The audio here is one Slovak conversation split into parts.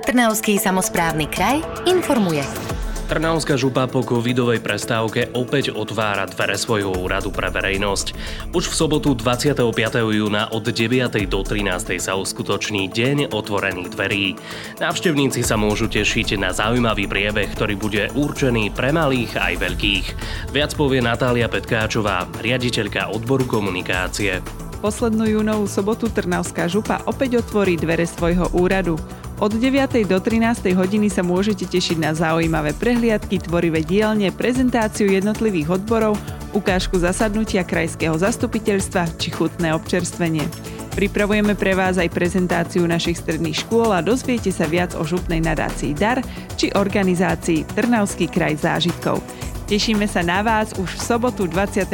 Trnavský samozprávny kraj informuje. Trnavská župa po covidovej prestávke opäť otvára dvere svojho úradu pre verejnosť. Už v sobotu 25. júna od 9. do 13. sa uskutoční Deň otvorených dverí. Návštevníci sa môžu tešiť na zaujímavý priebeh, ktorý bude určený pre malých aj veľkých. Viac povie Natália Petkáčová, riaditeľka odboru komunikácie. Poslednú júnovú sobotu Trnavská župa opäť otvorí dvere svojho úradu. Od 9. do 13. hodiny sa môžete tešiť na zaujímavé prehliadky, tvorivé dielne, prezentáciu jednotlivých odborov, ukážku zasadnutia krajského zastupiteľstva či chutné občerstvenie. Pripravujeme pre vás aj prezentáciu našich stredných škôl a dozviete sa viac o župnej nadácii DAR či organizácii Trnavský kraj zážitkov. Tešíme sa na vás už v sobotu 25.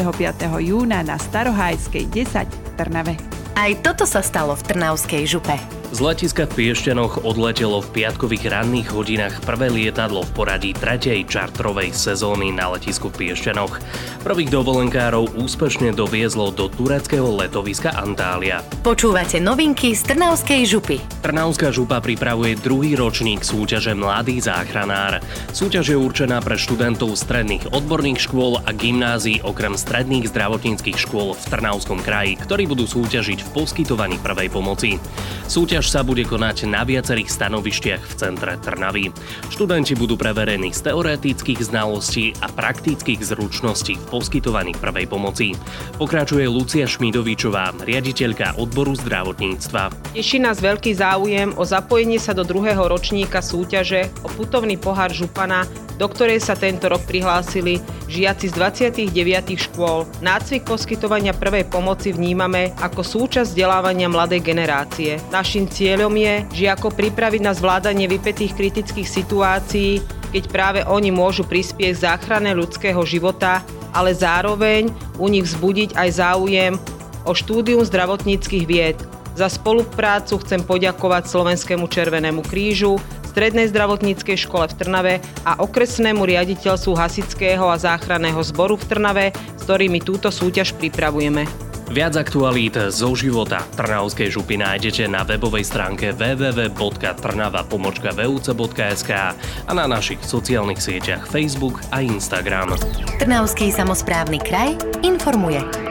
júna na Starohajskej 10 v Trnave. Aj toto sa stalo v Trnavskej župe. Z letiska v Piešťanoch odletelo v piatkových ranných hodinách prvé lietadlo v poradí tretej čartrovej sezóny na letisku v Piešťanoch. Prvých dovolenkárov úspešne doviezlo do tureckého letoviska Antália. Počúvate novinky z Trnavskej župy. Trnavská župa pripravuje druhý ročník súťaže Mladý záchranár. Súťaž je určená pre študentov stredných odborných škôl a gymnázií okrem stredných zdravotníckých škôl v Trnavskom kraji, ktorí budú súťažiť v poskytovaní prvej pomoci. Súťaž Súťaž sa bude konať na viacerých stanovištiach v centre Trnavy. Študenti budú preverení z teoretických znalostí a praktických zručností v poskytovaní prvej pomoci. Pokračuje Lucia Šmidovičová, riaditeľka odboru zdravotníctva. Teší nás veľký záujem o zapojenie sa do druhého ročníka súťaže o putovný pohár župana do ktorej sa tento rok prihlásili žiaci z 29 škôl. Nácvik poskytovania prvej pomoci vnímame ako súčasť vzdelávania mladej generácie. Našim cieľom je žiako pripraviť na zvládanie vypetých kritických situácií, keď práve oni môžu prispieť k záchrane ľudského života, ale zároveň u nich vzbudiť aj záujem o štúdium zdravotníckých vied. Za spoluprácu chcem poďakovať Slovenskému Červenému krížu, Strednej zdravotníckej škole v Trnave a okresnému riaditeľstvu Hasického a záchranného zboru v Trnave, s ktorými túto súťaž pripravujeme. Viac aktualít zo života Trnavskej župy nájdete na webovej stránke www.trnava.vuc.sk a na našich sociálnych sieťach Facebook a Instagram. Trnavský samozprávny kraj informuje.